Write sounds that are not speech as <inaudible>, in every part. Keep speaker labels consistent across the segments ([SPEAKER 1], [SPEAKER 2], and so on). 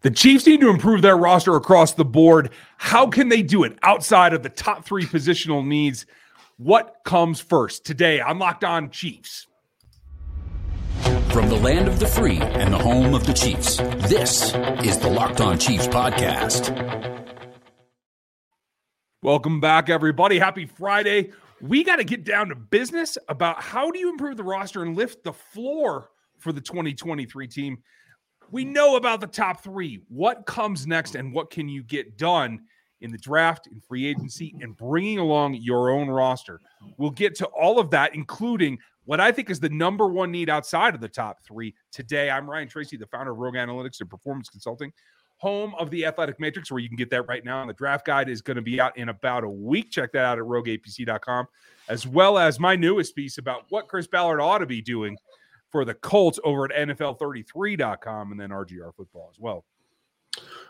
[SPEAKER 1] The Chiefs need to improve their roster across the board. How can they do it outside of the top three positional needs? What comes first today on Locked On Chiefs?
[SPEAKER 2] From the land of the free and the home of the Chiefs, this is the Locked On Chiefs podcast.
[SPEAKER 1] Welcome back, everybody. Happy Friday. We got to get down to business about how do you improve the roster and lift the floor for the 2023 team. We know about the top three. What comes next, and what can you get done in the draft, in free agency, and bringing along your own roster? We'll get to all of that, including what I think is the number one need outside of the top three today. I'm Ryan Tracy, the founder of Rogue Analytics and Performance Consulting, home of the Athletic Matrix, where you can get that right now. And the draft guide is going to be out in about a week. Check that out at rogueapc.com, as well as my newest piece about what Chris Ballard ought to be doing for the Colts over at NFL33.com and then RGR football as well.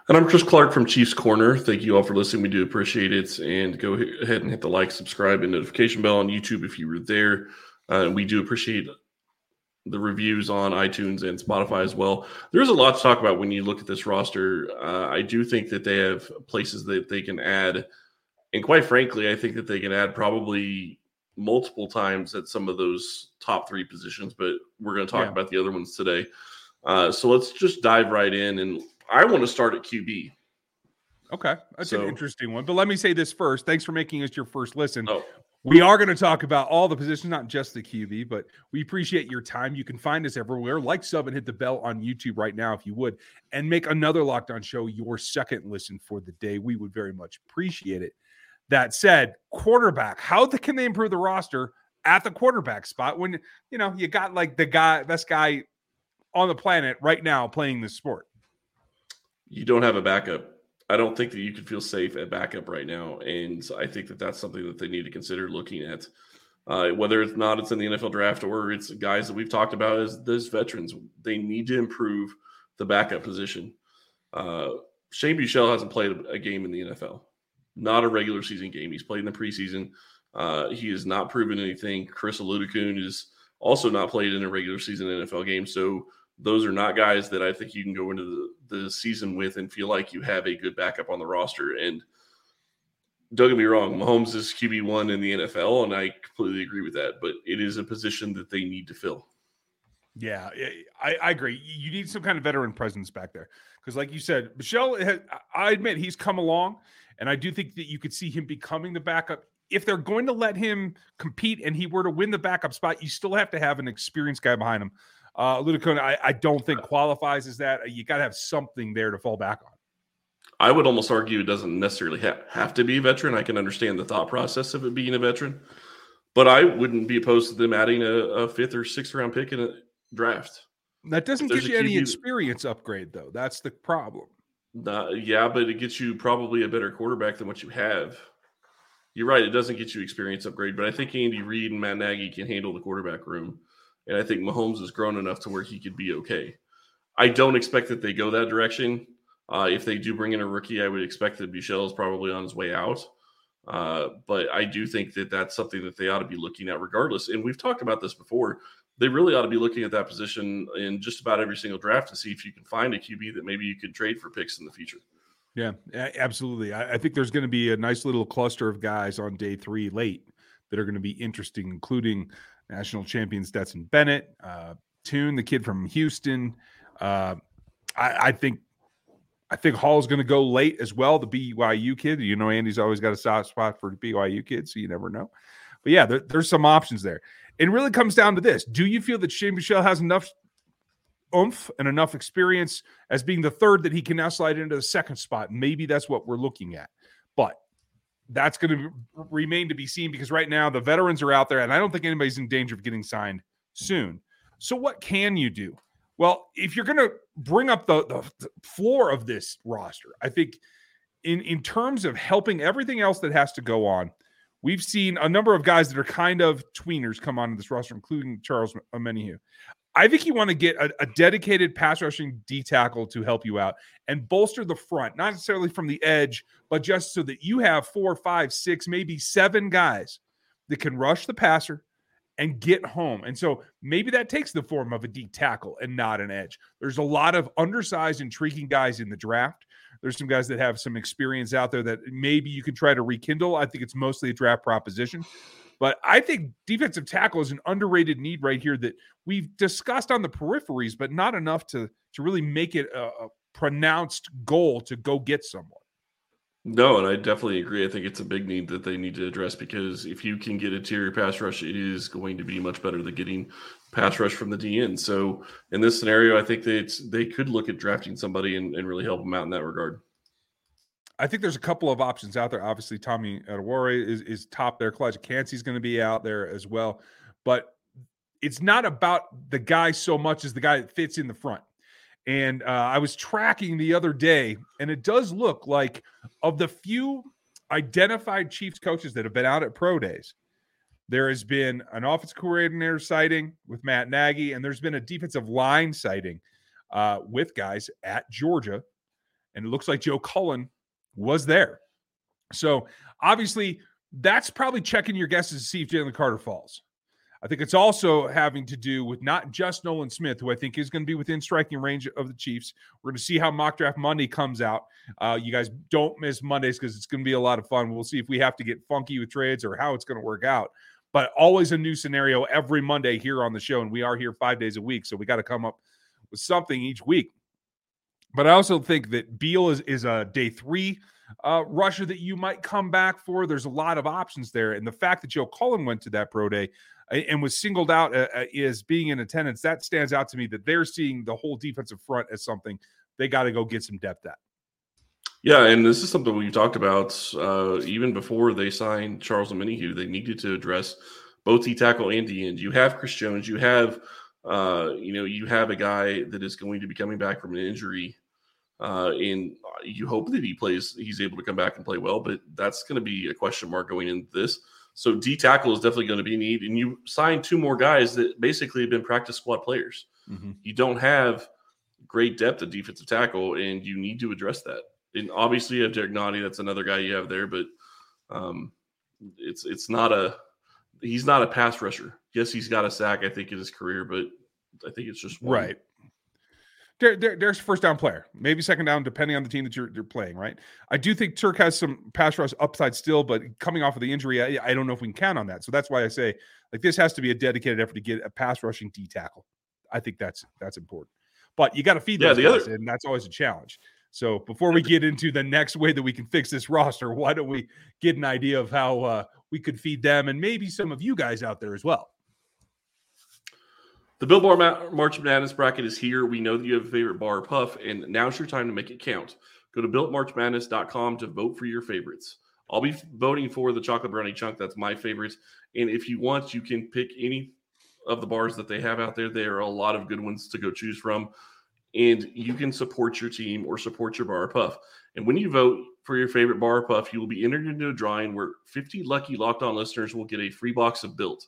[SPEAKER 3] And I'm Chris Clark from Chiefs Corner. Thank you all for listening. We do appreciate it. And go ahead and hit the like, subscribe, and notification bell on YouTube if you were there. Uh, we do appreciate the reviews on iTunes and Spotify as well. There's a lot to talk about when you look at this roster. Uh, I do think that they have places that they can add. And quite frankly, I think that they can add probably multiple times at some of those top three positions, but we're going to talk yeah. about the other ones today. Uh, so let's just dive right in. And I want to start at QB.
[SPEAKER 1] Okay. That's so, an interesting one. But let me say this first. Thanks for making us your first listen. Oh. We are going to talk about all the positions, not just the QB, but we appreciate your time. You can find us everywhere. Like, sub, and hit the bell on YouTube right now if you would, and make another Locked On show your second listen for the day. We would very much appreciate it. That said, quarterback, how the, can they improve the roster at the quarterback spot when you know you got like the guy, best guy on the planet right now playing this sport?
[SPEAKER 3] You don't have a backup. I don't think that you can feel safe at backup right now, and I think that that's something that they need to consider looking at. Uh, whether it's not it's in the NFL draft or it's guys that we've talked about as those veterans, they need to improve the backup position. Uh, Shane Buechele hasn't played a game in the NFL not a regular season game. He's played in the preseason. Uh, he has not proven anything. Chris Oladokun is also not played in a regular season NFL game. So those are not guys that I think you can go into the, the season with and feel like you have a good backup on the roster. And don't get me wrong, Mahomes is QB one in the NFL, and I completely agree with that. But it is a position that they need to fill.
[SPEAKER 1] Yeah, I, I agree. You need some kind of veteran presence back there because, like you said, Buechele. I admit he's come along. And I do think that you could see him becoming the backup. If they're going to let him compete and he were to win the backup spot, you still have to have an experienced guy behind him. Uh, Oladokun, I, I don't think qualifies as that. You got to have something there to fall back on.
[SPEAKER 3] I would almost argue it doesn't necessarily ha- have to be a veteran. I can understand the thought process of it being a veteran, but I wouldn't be opposed to them adding a, a fifth or sixth round pick in a draft.
[SPEAKER 1] That doesn't give you any experience upgrade, though. That's the problem.
[SPEAKER 3] Yeah, but it gets you probably a better quarterback than what you have. You're right; it doesn't get you experience upgrade, but I think Andy Reid and Matt Nagy can handle the quarterback room, and I think Mahomes has grown enough to where he could be okay. I don't expect that they go that direction. Uh, if they do bring in a rookie, I would expect that Buechele is probably on his way out. Uh, but I do think that that's something that they ought to be looking at regardless. And we've talked about this before they really ought to be looking at that position in just about every single draft to see if you can find a QB that maybe you could trade for picks in the future.
[SPEAKER 1] Yeah, absolutely. I, I think there's going to be a nice little cluster of guys on day three late that are going to be interesting, including national champion Stetson Bennett, uh, Tune, the kid from Houston. Uh, I, I think I think Hall's going to go late as well. The BYU kid, you know, Andy's always got a soft spot for BYU kids, so you never know. But yeah, there, there's some options there. It really comes down to this: Do you feel that Shane Buechele has enough oomph and enough experience as being the third that he can now slide into the second spot? Maybe that's what we're looking at, but that's going to remain to be seen because right now the veterans are out there, and I don't think anybody's in danger of getting signed soon. So, what can you do? Well, if you're going to bring up the, the floor of this roster, I think in in terms of helping everything else that has to go on, We've seen a number of guys that are kind of tweeners come onto this roster, including Charles Omenihu. I think you want to get a, a, dedicated pass rushing D tackle to help you out and bolster the front, not necessarily from the edge, but just so that you have four, five, six, maybe seven guys that can rush the passer and get home. And so maybe that takes the form of a deep tackle and not an edge. There's a lot of undersized, intriguing guys in the draft. There's some guys that have some experience out there that maybe you can try to rekindle. I think it's mostly a draft proposition. But I think defensive tackle is an underrated need right here that we've discussed on the peripheries, but not enough to to really make it a, a pronounced goal to go get someone.
[SPEAKER 3] No, and I definitely agree. I think it's a big need that they need to address because if you can get interior pass rush, it is going to be much better than getting pass rush from the DN. So in this scenario, I think that they could look at drafting somebody and, and, really help them out in that regard.
[SPEAKER 1] I think there's a couple of options out there. Obviously, Tommy Adebawore is, is top there. Calijah Kancey's going to be out there as well. But it's not about the guy so much as the guy that fits in the front. And uh, I was tracking the other day, and it does look like of the few identified Chiefs coaches that have been out at pro days, there has been an offensive coordinator sighting with Matt Nagy, and there's been a defensive line sighting uh, with guys at Georgia. And it looks like Joe Cullen was there. So obviously, that's probably checking your guesses to see if Jalen Carter falls. I think it's also having to do with not just Nolan Smith, who I think is going to be within striking range of the Chiefs. We're going to see how mock draft Monday comes out. Uh, you guys don't miss Mondays because it's going to be a lot of fun. We'll see if we have to get funky with trades or how it's going to work out. But always a new scenario every Monday here on the show, and we are here five days a week, so we got to come up with something each week. But I also think that Beal is is a day three uh, rusher that you might come back for. There's a lot of options there, and the fact that Joe Cullen went to that pro day and was singled out uh, uh, as being in attendance, that stands out to me that they're seeing the whole defensive front as something they got to go get some depth at.
[SPEAKER 3] Yeah, and this is something we've talked about uh, even before they signed Charles Omenihu. They needed to address both T tackle and D end. You have Chris Jones. You have, uh, you know, you have a guy that is going to be coming back from an injury, uh, and you hope that he plays. He's able to come back and play well, but that's going to be a question mark going into this. So D tackle is definitely going to be need, and you signed two more guys that basically have been practice squad players. Mm-hmm. You don't have great depth at defensive tackle, and you need to address that. And obviously, you have Derrick Nnadi. That's another guy you have there, but um, it's it's not a he's not a pass rusher. Yes, he's got a sack, I think, in his career, but I think it's just
[SPEAKER 1] one. right. There, there, there's first down player, maybe second down, depending on the team that you're, you're playing, right? I do think Turk has some pass rush upside still, but coming off of the injury, I, I, don't know if we can count on that. So that's why I say like this has to be a dedicated effort to get a pass rushing D tackle. I think that's that's important. But you got to feed yeah, those guys, other- and that's always a challenge. So before we get into the next way that we can fix this <laughs> roster, why don't we get an idea of how uh, we could feed them and maybe some of you guys out there as well?
[SPEAKER 3] The Built Bar March Madness bracket is here. We know that you have a favorite bar or puff, and now's your time to make it count. Go to builtmarchmadness.com to vote for your favorites. I'll be voting for the chocolate brownie chunk. That's my favorite. And if you want, you can pick any of the bars that they have out there. There are a lot of good ones to go choose from. And you can support your team or support your bar or puff. And when you vote for your favorite bar or puff, you will be entered into a drawing where 50 lucky locked on listeners will get a free box of built.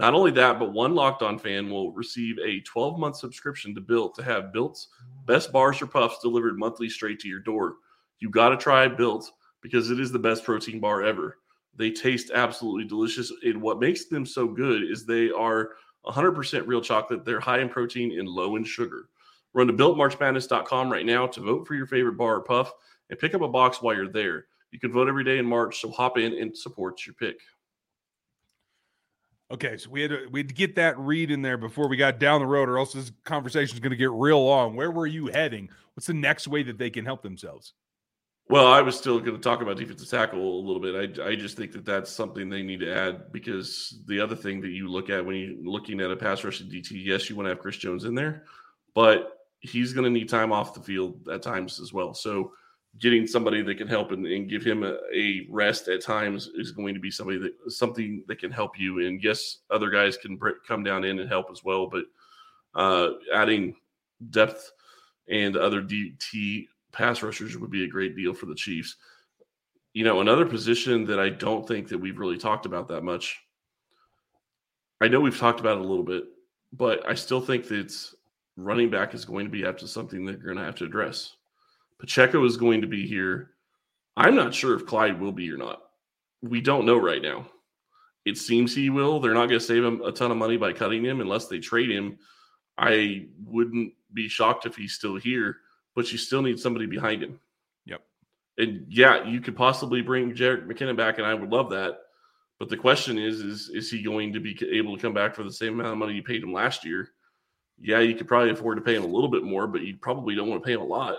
[SPEAKER 3] Not only that, but one Locked On fan will receive a 12 month subscription to Built to have Built's best bars or puffs delivered monthly straight to your door. You got to try Built because it is the best protein bar ever. They taste absolutely delicious. And what makes them so good is they are 100% real chocolate. They're high in protein and low in sugar. Run to builtmarchmadness.com right now to vote for your favorite bar or puff and pick up a box while you're there. You can vote every day in March, so hop in and support your pick.
[SPEAKER 1] Okay, so we had to we had to get that read in there before we got down the road, or else this conversation is going to get real long. Where were you heading? What's the next way that they can help themselves?
[SPEAKER 3] Well, I was still going to talk about defensive tackle a little bit. I, I just think that that's something they need to add because the other thing that you look at when you're looking at a pass rushing DT, yes, you want to have Chris Jones in there, but he's going to need time off the field at times as well. So getting somebody that can help and, and give him a, a, rest at times is going to be somebody that something that can help you. And yes, other guys can come down in and help as well, but uh, adding depth and other DT pass rushers would be a great deal for the Chiefs. You know, another position that I don't think that we've really talked about that much. I know we've talked about it a little bit, but I still think that running back is going to be to something that you're going to have to address. Pacheco is going to be here. I'm not sure if Clyde will be or not. We don't know right now. it seems he will. They're not going to save him a ton of money by cutting him unless they trade him. I wouldn't be shocked if he's still here, but you still need somebody behind him.
[SPEAKER 1] Yep.
[SPEAKER 3] And yeah, you could possibly bring Jerick McKinnon back, and I would love that. But the question is, is is he going to be able to come back for the same amount of money you paid him last year? Yeah, you could probably afford to pay him a little bit more, but you probably don't want to pay him a lot.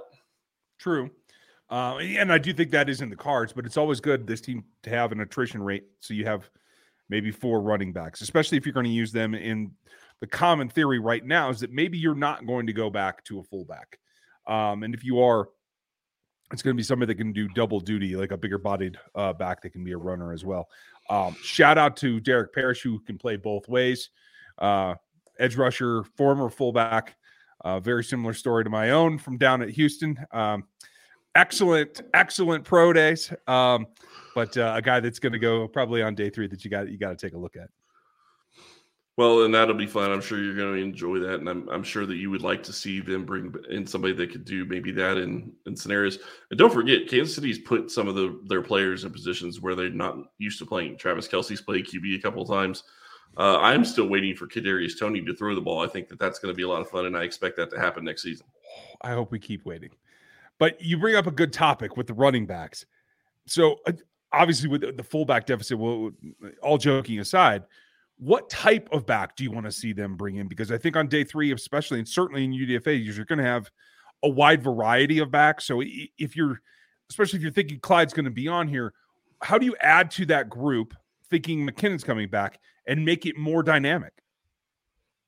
[SPEAKER 1] True. Uh, and I do think that is in the cards, but it's always good this team to have an attrition rate. So you have maybe four running backs, especially if you're going to use them in the common theory right now is that maybe you're not going to go back to a fullback. Um, and if you are, it's going to be somebody that can do double duty, like a bigger bodied uh, back that can be a runner as well. Um, shout out to Derek Parish, who can play both ways. Uh, edge rusher, former fullback. Uh, very similar story to my own from down at Houston. Um, excellent, excellent pro days. Um, but uh, a guy that's going to go probably on day three that you got you got to take a look at.
[SPEAKER 3] Well, and that'll be fun. I'm sure you're going to enjoy that, and I'm, I'm sure that you would like to see them bring in somebody that could do maybe that in in scenarios. And don't forget, Kansas City's put some of the their players in positions where they're not used to playing. Travis Kelce's played QB a couple of times. Uh, I'm still waiting for Kadarius Toney to throw the ball. I think that that's going to be a lot of fun, and I expect that to happen next season.
[SPEAKER 1] I hope we keep waiting. But you bring up a good topic with the running backs. So uh, obviously, with the fullback deficit, well, all joking aside, what type of back do you want to see them bring in? Because I think on day three, especially and certainly in UDFA, you're going to have a wide variety of backs. So if you're, especially if you're thinking Clyde's going to be on here, how do you add to that group, thinking McKinnon's coming back, and make it more dynamic?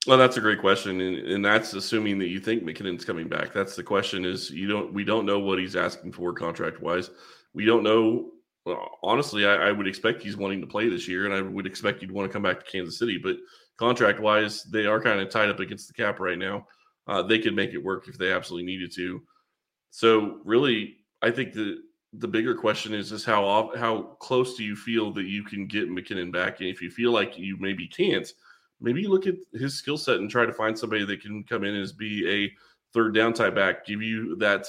[SPEAKER 3] Well, that's a great question, and, and that's assuming that you think McKinnon's coming back. That's the question. Is you don't we don't know what he's asking for contract wise. We don't know well, honestly, I, I, would expect he's wanting to play this year, and I would expect he'd want to come back to Kansas City. But contract wise, they are kind of tied up against the cap right now. Uh, they could make it work if they absolutely needed to. So, really, I think the the bigger question is is how how close do you feel that you can get McKinnon back? And if you feel like you maybe can't, maybe look at his skill set and try to find somebody that can come in as be a third down type back, give you that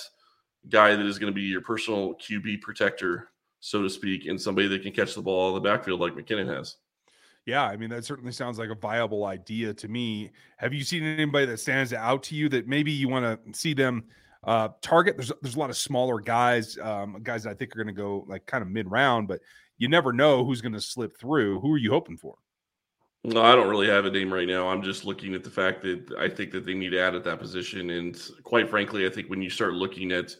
[SPEAKER 3] guy that is going to be your personal QB protector so to speak, and somebody that can catch the ball in the backfield like McKinnon has.
[SPEAKER 1] Yeah, I mean that certainly sounds like a viable idea to me. Have you seen anybody that stands out to you that maybe you want to see them uh, target? There's there's a lot of smaller guys, um, guys that I think are going to go like kind of mid round, but you never know who's going to slip through. Who are you hoping for?
[SPEAKER 3] No, I don't really have a name right now. I'm just looking at the fact that I think that they need to add at that position, and quite frankly, I think when you start looking at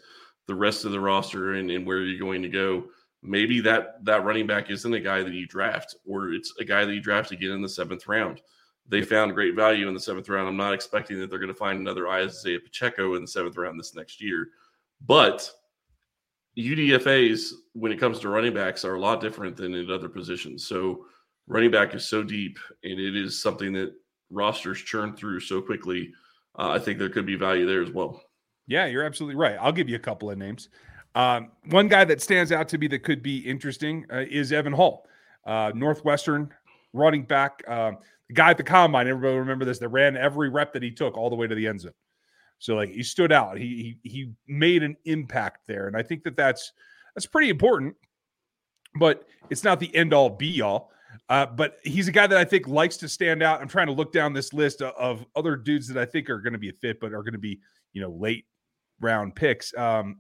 [SPEAKER 3] the rest of the roster and, and where you're going to go maybe that that running back isn't a guy that you draft, or it's a guy that you draft again in the seventh round. They found great value in the seventh round. I'm not expecting that they're going to find another Isaiah Pacheco in the seventh round this next year, but UDFA's when it comes to running backs are a lot different than in other positions. So running back is so deep, and it is something that rosters churn through so quickly. Uh, I think there could be value there as well.
[SPEAKER 1] Yeah, you're absolutely right. I'll give you a couple of names. Um, one guy that stands out to me that could be interesting uh, is Evan Hull, uh, Northwestern running back. Guy at the combine, everybody remember this, that ran every rep that he took all the way to the end zone. So like he stood out. He he he made an impact there, and I think that that's that's pretty important. But it's not the end all be all. Uh, but he's a guy that I think likes to stand out. I'm trying to look down this list of, of other dudes that I think are going to be a fit, but are going to be you know late round picks. Um,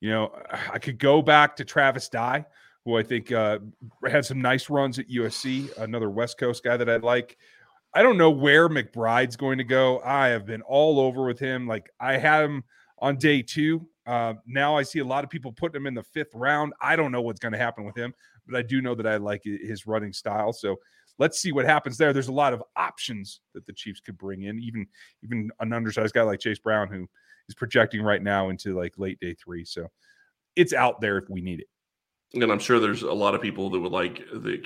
[SPEAKER 1] you know, I could go back to Travis Dye, who I think uh, had some nice runs at USC, another West Coast guy that I like. I don't know where McBride's going to go. I have been all over with him. Like I had him on day two. Uh, now I see a lot of people putting him in the fifth round. I don't know what's going to happen with him, but I do know that I like his running style. So let's see what happens there. There's a lot of options that the Chiefs could bring in, even even an undersized guy like Chase Brown, who is projecting right now into like late day three. So it's out there if we need it.
[SPEAKER 3] And I'm sure there's a lot of people that would like the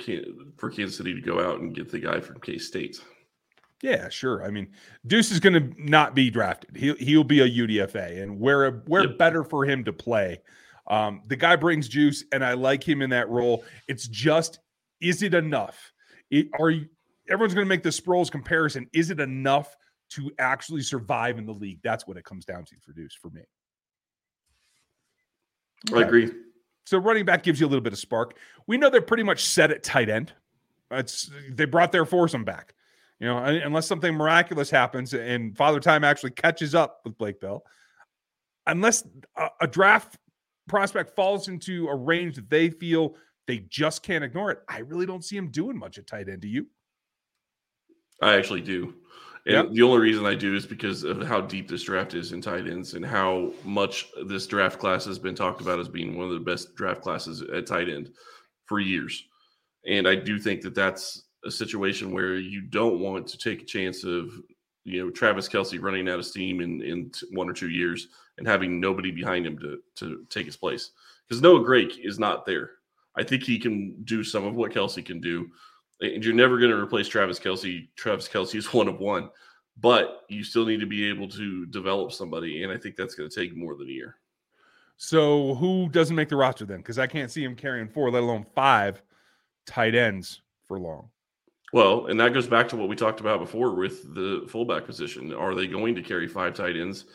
[SPEAKER 3] for Kansas City to go out and get the guy from K State.
[SPEAKER 1] Yeah, sure. I mean, Deuce is going to not be drafted. He'll he'll be a UDFA, and where where yep. better for him to play. Um, the guy brings juice, and I like him in that role. It's just, is it enough? It, are you? Everyone's going to make the Sproles comparison. Is it enough to actually survive in the league. That's what it comes down to for Deuce for me.
[SPEAKER 3] I agree.
[SPEAKER 1] So running back gives you a little bit of spark. We know they're pretty much set at tight end. It's they brought their foursome back. You know, unless something miraculous happens and Father Time actually catches up with Blake Bell, unless a, a draft prospect falls into a range that they feel they just can't ignore it, I really don't see him doing much at tight end. Do you?
[SPEAKER 3] I actually do. And yep. the only reason I do is because of how deep this draft is in tight ends and how much this draft class has been talked about as being one of the best draft classes at tight end for years. And I do think that that's a situation where you don't want to take a chance of, you know, Travis Kelce running out of steam in, in one or two years and having nobody behind him to, to take his place. Because Noah Gray is not there. I think he can do some of what Kelce can do and you're never going to replace Travis Kelce. Travis Kelce is <laughs> one of one, but you still need to be able to develop somebody, and I think that's going to take more than a year.
[SPEAKER 1] So who doesn't make the roster then? Because I can't see him carrying four, let alone five tight ends for long.
[SPEAKER 3] Well, and that goes back to what we talked about before with the fullback position. Are they going to carry five tight ends?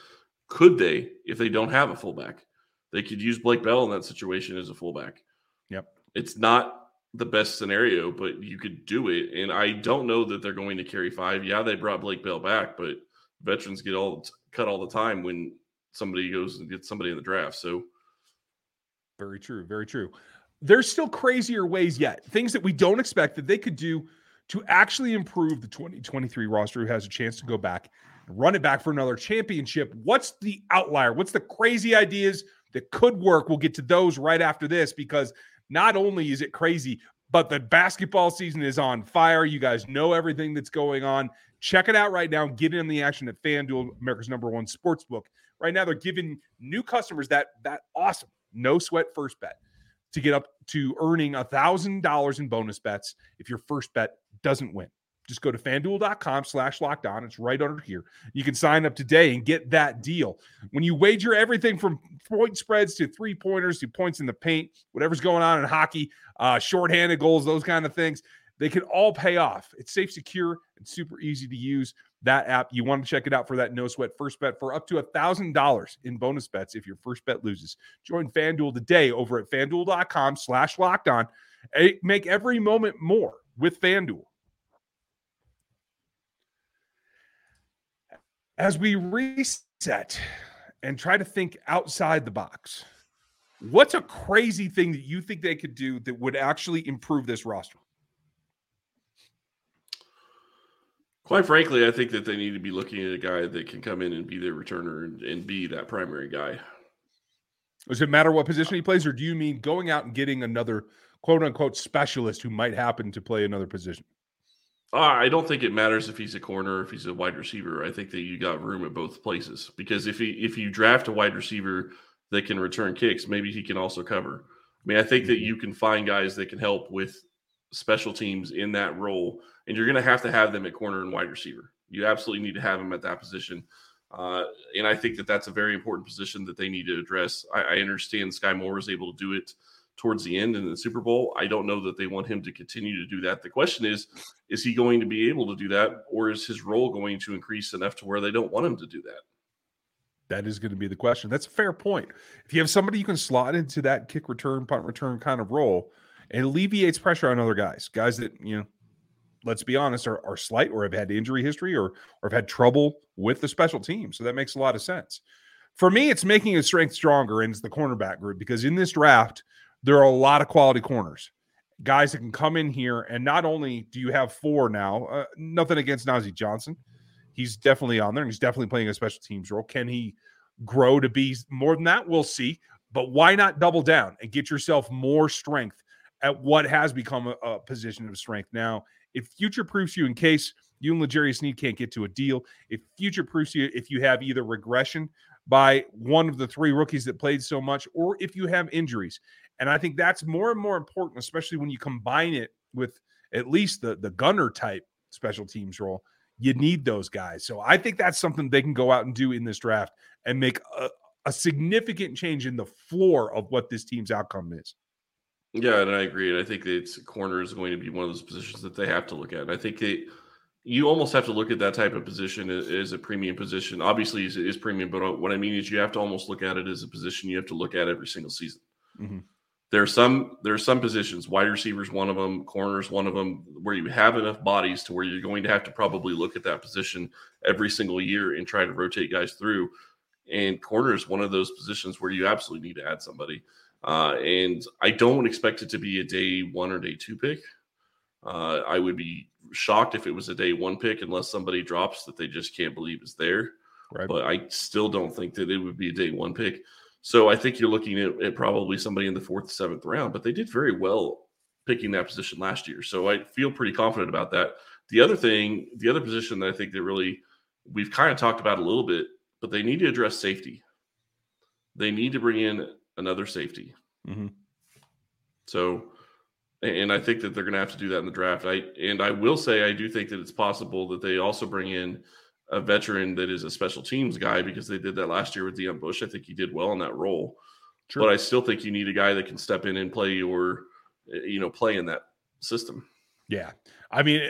[SPEAKER 3] Could they if they don't have a fullback? They could use Blake Bell in that situation as a fullback.
[SPEAKER 1] Yep.
[SPEAKER 3] It's not the best scenario, but you could do it. And I don't know that they're going to carry five. Yeah, they brought Blake Bell back, but veterans get all cut all the time when somebody goes and gets somebody in the draft. So
[SPEAKER 1] very true, very true. There's still crazier ways yet, things that we don't expect that they could do to actually improve the 2023 roster who has a chance to go back and run it back for another championship. What's the outlier? What's the crazy ideas that could work? We'll get to those right after this because not only is it crazy, but the basketball season is on fire. You guys know everything that's going on. Check it out right now. Get in the action at FanDuel, America's number one sports book. Right now, they're giving new customers that that awesome no sweat first bet to get up to earning a thousand dollars in bonus bets if your first bet doesn't win. Just go to fanduel.com slash locked on. It's right under here. You can sign up today and get that deal. When you wager everything from point spreads to three pointers to points in the paint, whatever's going on in hockey, uh, shorthanded goals, those kind of things, they can all pay off. It's safe, secure, and super easy to use. That app, you want to check it out for that no sweat first bet for up to a thousand dollars in bonus bets if your first bet loses. Join FanDuel today over at fanduel.com slash locked on. Make every moment more with FanDuel. As we reset and try to think outside the box, what's a crazy thing that you think they could do that would actually improve this roster?
[SPEAKER 3] Quite frankly, I think that they need to be looking at a guy that can come in and be their returner and, and be that primary guy.
[SPEAKER 1] Does it matter what position he plays, or do you mean going out and getting another quote unquote specialist who might happen to play another position?
[SPEAKER 3] Uh, I don't think it matters if he's a corner, or if he's a wide receiver. I think that you got room at both places because if he if you draft a wide receiver that can return kicks, maybe he can also cover. I mean, I think that mm-hmm. you can find guys that can help with special teams in that role, and you're going to have to have them at corner and wide receiver. You absolutely need to have them at that position. Uh, and I think that that's a very important position that they need to address. I, I understand Skyy Moore is able to do it towards the end in the Super Bowl. I don't know that they want him to continue to do that. The question is, is he going to be able to do that, or is his role going to increase enough to where they don't want him to do that?
[SPEAKER 1] That is going to be the question. That's a fair point. If you have somebody you can slot into that kick return, punt return kind of role, it alleviates pressure on other guys, guys that, you know, let's be honest, are, are slight or have had injury history or, or have had trouble with the special team. So that makes a lot of sense. For me, it's making his strength stronger, and it's the cornerback group because in this draft, there are a lot of quality corners, guys that can come in here. And not only do you have four now, uh, nothing against Nazeeh Johnson. He's definitely on there and he's definitely playing a special teams role. Can he grow to be more than that? We'll see. But why not double down and get yourself more strength at what has become a, a position of strength? Now, it future proofs you in case you and L'Jarius Sneed can't get to a deal. It future proofs you if you have either regression by one of the three rookies that played so much, or if you have injuries. And I think that's more and more important, especially when you combine it with at least the the gunner type special teams role. You need those guys. So I think that's something they can go out and do in this draft and make a, a significant change in the floor of what this team's outcome is.
[SPEAKER 3] Yeah, and I agree. And I think it's corner is going to be one of those positions that they have to look at. I think they you almost have to look at that type of position as a premium position. Obviously, it is premium, but what I mean is you have to almost look at it as a position you have to look at every single season. Mm-hmm There are some there are some positions, wide receivers one of them, corners one of them, where you have enough bodies to where you're going to have to probably look at that position every single year and try to rotate guys through. And corner is one of those positions where you absolutely need to add somebody. Uh, and I don't expect it to be a day one or day two pick. Uh, I would be shocked if it was a day one pick unless somebody drops that they just can't believe is there. Right. But I still don't think that it would be a day one pick. So I think you're looking at, at probably somebody in the fourth, seventh round, but they did very well picking that position last year. So I feel pretty confident about that. The other thing, the other position that I think that really we've kind of talked about a little bit, but they need to address safety. They need to bring in another safety. Mm-hmm. So, and I think that they're going to have to do that in the draft. I and I will say I do think that it's possible that they also bring in a veteran that is a special teams guy because they did that last year with Deon Bush. I think he did well in that role. True. But I still think you need a guy that can step in and play or eh, you know play in that system.
[SPEAKER 1] Yeah, I mean,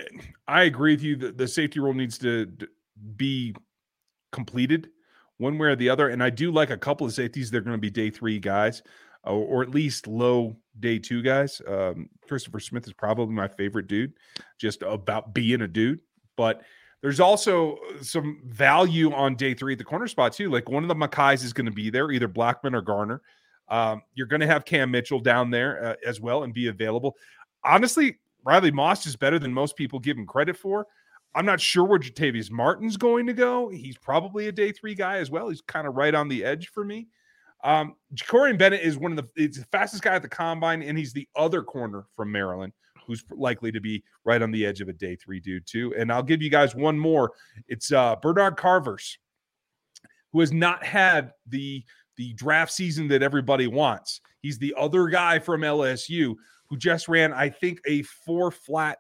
[SPEAKER 1] I agree with you. that the safety role needs to be completed one way or the other. And I do like a couple of safeties. They're going to be day three guys, or, or at least low day two guys. Um, Christopher Smith is probably my favorite dude, just about being a dude. But there's also uh, some value on day three at the corner spot too. Like one of the Mekhi's is going to be there, either Blackmon or Garner. Um, you're going to have Cam Mitchell down there uh, as well and be available. Honestly, Riley Moss is better than most people give him credit for. I'm not sure where Jartavius Martin's going to go. He's probably a day three guy as well. He's kind of right on the edge for me. Um, Jakorian Bennett is one of the, the fastest guy at the combine, and he's the other corner from Maryland who's likely to be right on the edge of a day three dude too. And I'll give you guys one more. It's uh, Bernard-Converse, who has not had the the draft season that everybody wants. He's the other guy from LSU who just ran, I think, a four flat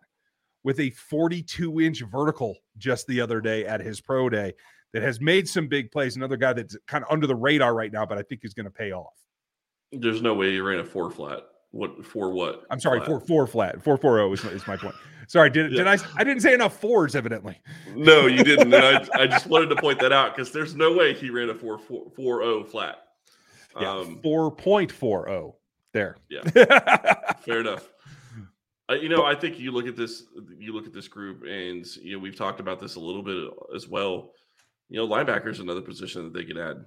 [SPEAKER 1] with a 42 inch vertical just the other day at his pro day that has made some big plays. Another guy that's kind of under the radar right now, but I think is going to pay off.
[SPEAKER 3] There's no way he ran a four flat. What for? What?
[SPEAKER 1] I'm sorry, flat? four four flat. Four four zero is, is my point. Sorry, did, yeah. did I? I didn't say enough fours, evidently.
[SPEAKER 3] No, <laughs> you didn't. I, I, just wanted to point that out because there's no way he ran a four four four zero flat.
[SPEAKER 1] Yeah, um, four point four zero. There.
[SPEAKER 3] Yeah. <laughs> Fair enough. Uh, you know, I think you look at this. You look at this group, and you know we've talked about this a little bit as well. You know, linebacker is another position that they could add.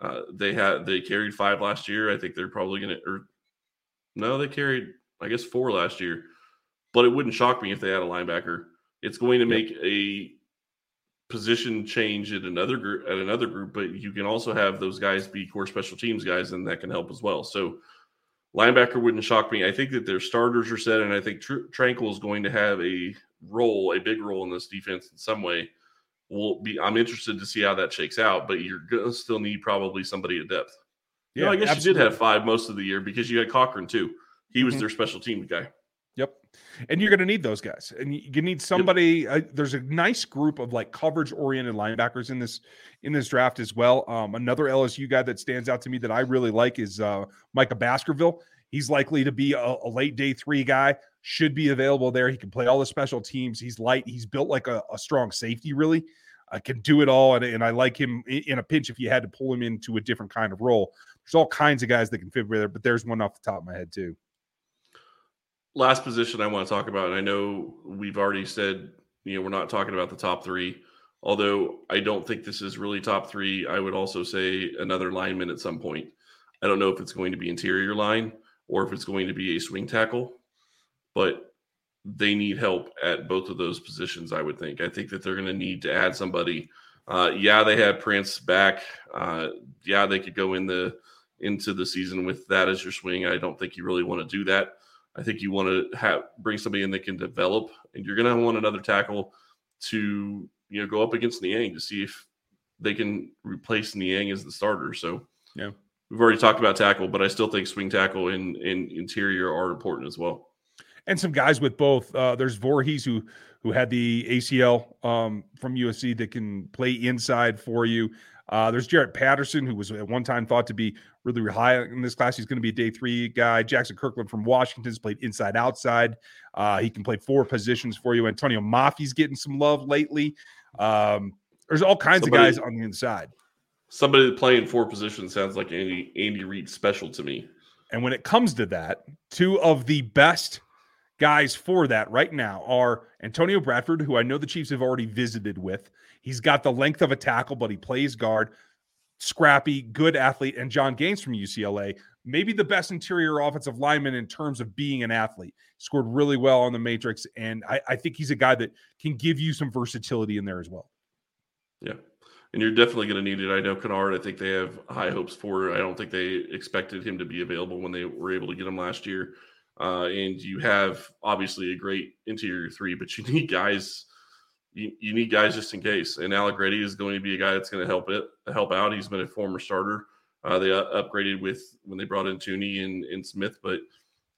[SPEAKER 3] Uh, they had they carried five last year. I think they're probably going to, or no, they carried I guess four last year. But it wouldn't shock me if they had a linebacker. It's going to make a position change at another group at another group, but you can also have those guys be core special teams guys, and that can help as well. So linebacker wouldn't shock me. I think that their starters are set, and I think Tr- Tranquill is going to have a role, a big role in this defense in some way. Will be. I'm interested to see how that shakes out, but you're gonna still need probably somebody at depth. Yeah, you know, I guess absolutely. you did have five most of the year because you had Cochrane too. He was mm-hmm. their special team guy.
[SPEAKER 1] Yep. And you're going to need those guys. And you need somebody yep. uh, there's a nice group of like coverage oriented linebackers in this in this draft as well. Um, another LSU guy that stands out to me that I really like is uh, Micah Baskerville. He's likely to be a, a, late day 3 guy, should be available there. He can play all the special teams. He's light, he's built like a, a strong safety really. I can do it all and, and I like him in a pinch if you had to pull him into a different kind of role. There's all kinds of guys that can fit there, but there's one off the top of my head too.
[SPEAKER 3] Last position I want to talk about, and I know we've already said, you know, we're not talking about the top three. Although I don't think this is really top three, I would also say another lineman at some point. I don't know if it's going to be interior line or if it's going to be a swing tackle, but they need help at both of those positions. I would think. I think that they're going to need to add somebody. Uh, yeah, they had Prince back. Uh, yeah, they could go in the into the season with that as your swing. I don't think you really want to do that. I think you want to have bring somebody in that can develop, and you're going to want another tackle to you know go up against Niang to see if they can replace Niang as the starter. So
[SPEAKER 1] yeah,
[SPEAKER 3] we've already talked about tackle, but I still think swing tackle and in interior are important as well.
[SPEAKER 1] And some guys with both. Uh, there's Vorhees who who had the ACL um, from USC that can play inside for you. Uh, there's Jarrett Patterson, who was at one time thought to be really high in this class. He's going to be a day three guy. Jaxson Kirkland from Washington's played inside outside. Uh, he can play four positions for you. Antonio Mafi's getting some love lately. Um, there's all kinds somebody, of guys on the inside.
[SPEAKER 3] Somebody playing four positions sounds like Andy Andy Reid special to me.
[SPEAKER 1] And when it comes to that, two of the best guys for that right now are Antonio Bradford, who I know the Chiefs have already visited with. He's got the length of a tackle, but he plays guard, scrappy, good athlete, and Jon Gaines from UCLA, maybe the best interior offensive lineman in terms of being an athlete. Scored really well on the matrix, and I, I think he's a guy that can give you some versatility in there as well.
[SPEAKER 3] Yeah. And you're definitely going to need it. I know Kennard, I think they have high hopes for. I don't think they expected him to be available when they were able to get him last year. Uh, and you have obviously a great interior three, but you <laughs> need guys. You, you need guys just in case. And Allegretti is going to be a guy that's going to help it help out. He's been a former starter. Uh, they upgraded with when they brought in Thuney and, and Smith, but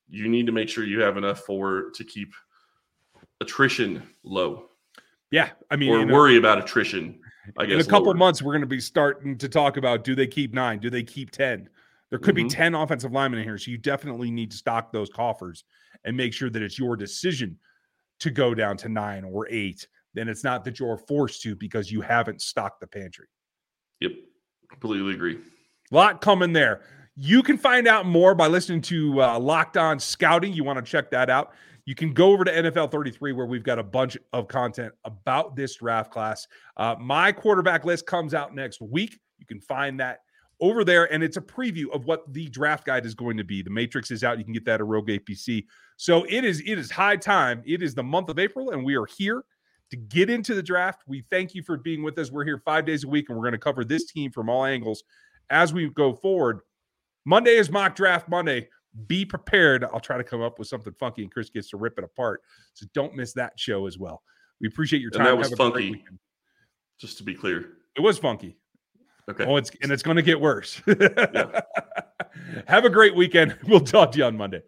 [SPEAKER 3] you need to make sure you have enough for to keep attrition low.
[SPEAKER 1] Yeah, I mean,
[SPEAKER 3] or worry about attrition. I guess
[SPEAKER 1] in a couple months we're going to be starting to talk about do they keep nine, do they keep ten? There could mm-hmm. be ten offensive linemen in here, so you definitely need to stock those coffers and make sure that it's your decision to go down to nine or eight. Then it's not that you're forced to because you haven't stocked the pantry.
[SPEAKER 3] Yep, completely agree.
[SPEAKER 1] A lot coming there. You can find out more by listening to uh, Locked On Scouting. You want to check that out. You can go over to NFL 33 where we've got a bunch of content about this draft class. Uh, my quarterback list comes out next week. You can find that over there, and it's a preview of what the draft guide is going to be. The Matrix is out. You can get that at Rogue APC. So it is it is high time. It is the month of April, and we are here to get into the draft. We thank you for being with us. We're here five days a week, and we're going to cover this team from all angles as we go forward. Monday is mock draft Monday. Be prepared. I'll try to come up with something funky, and Chris gets to rip it apart. So don't miss that show as well. We appreciate your time.
[SPEAKER 3] And that was funky. Just to be clear,
[SPEAKER 1] it was funky.
[SPEAKER 3] Okay.
[SPEAKER 1] Oh, it's and it's going to get worse. yeah. <laughs> Have a great weekend. We'll talk to you on Monday.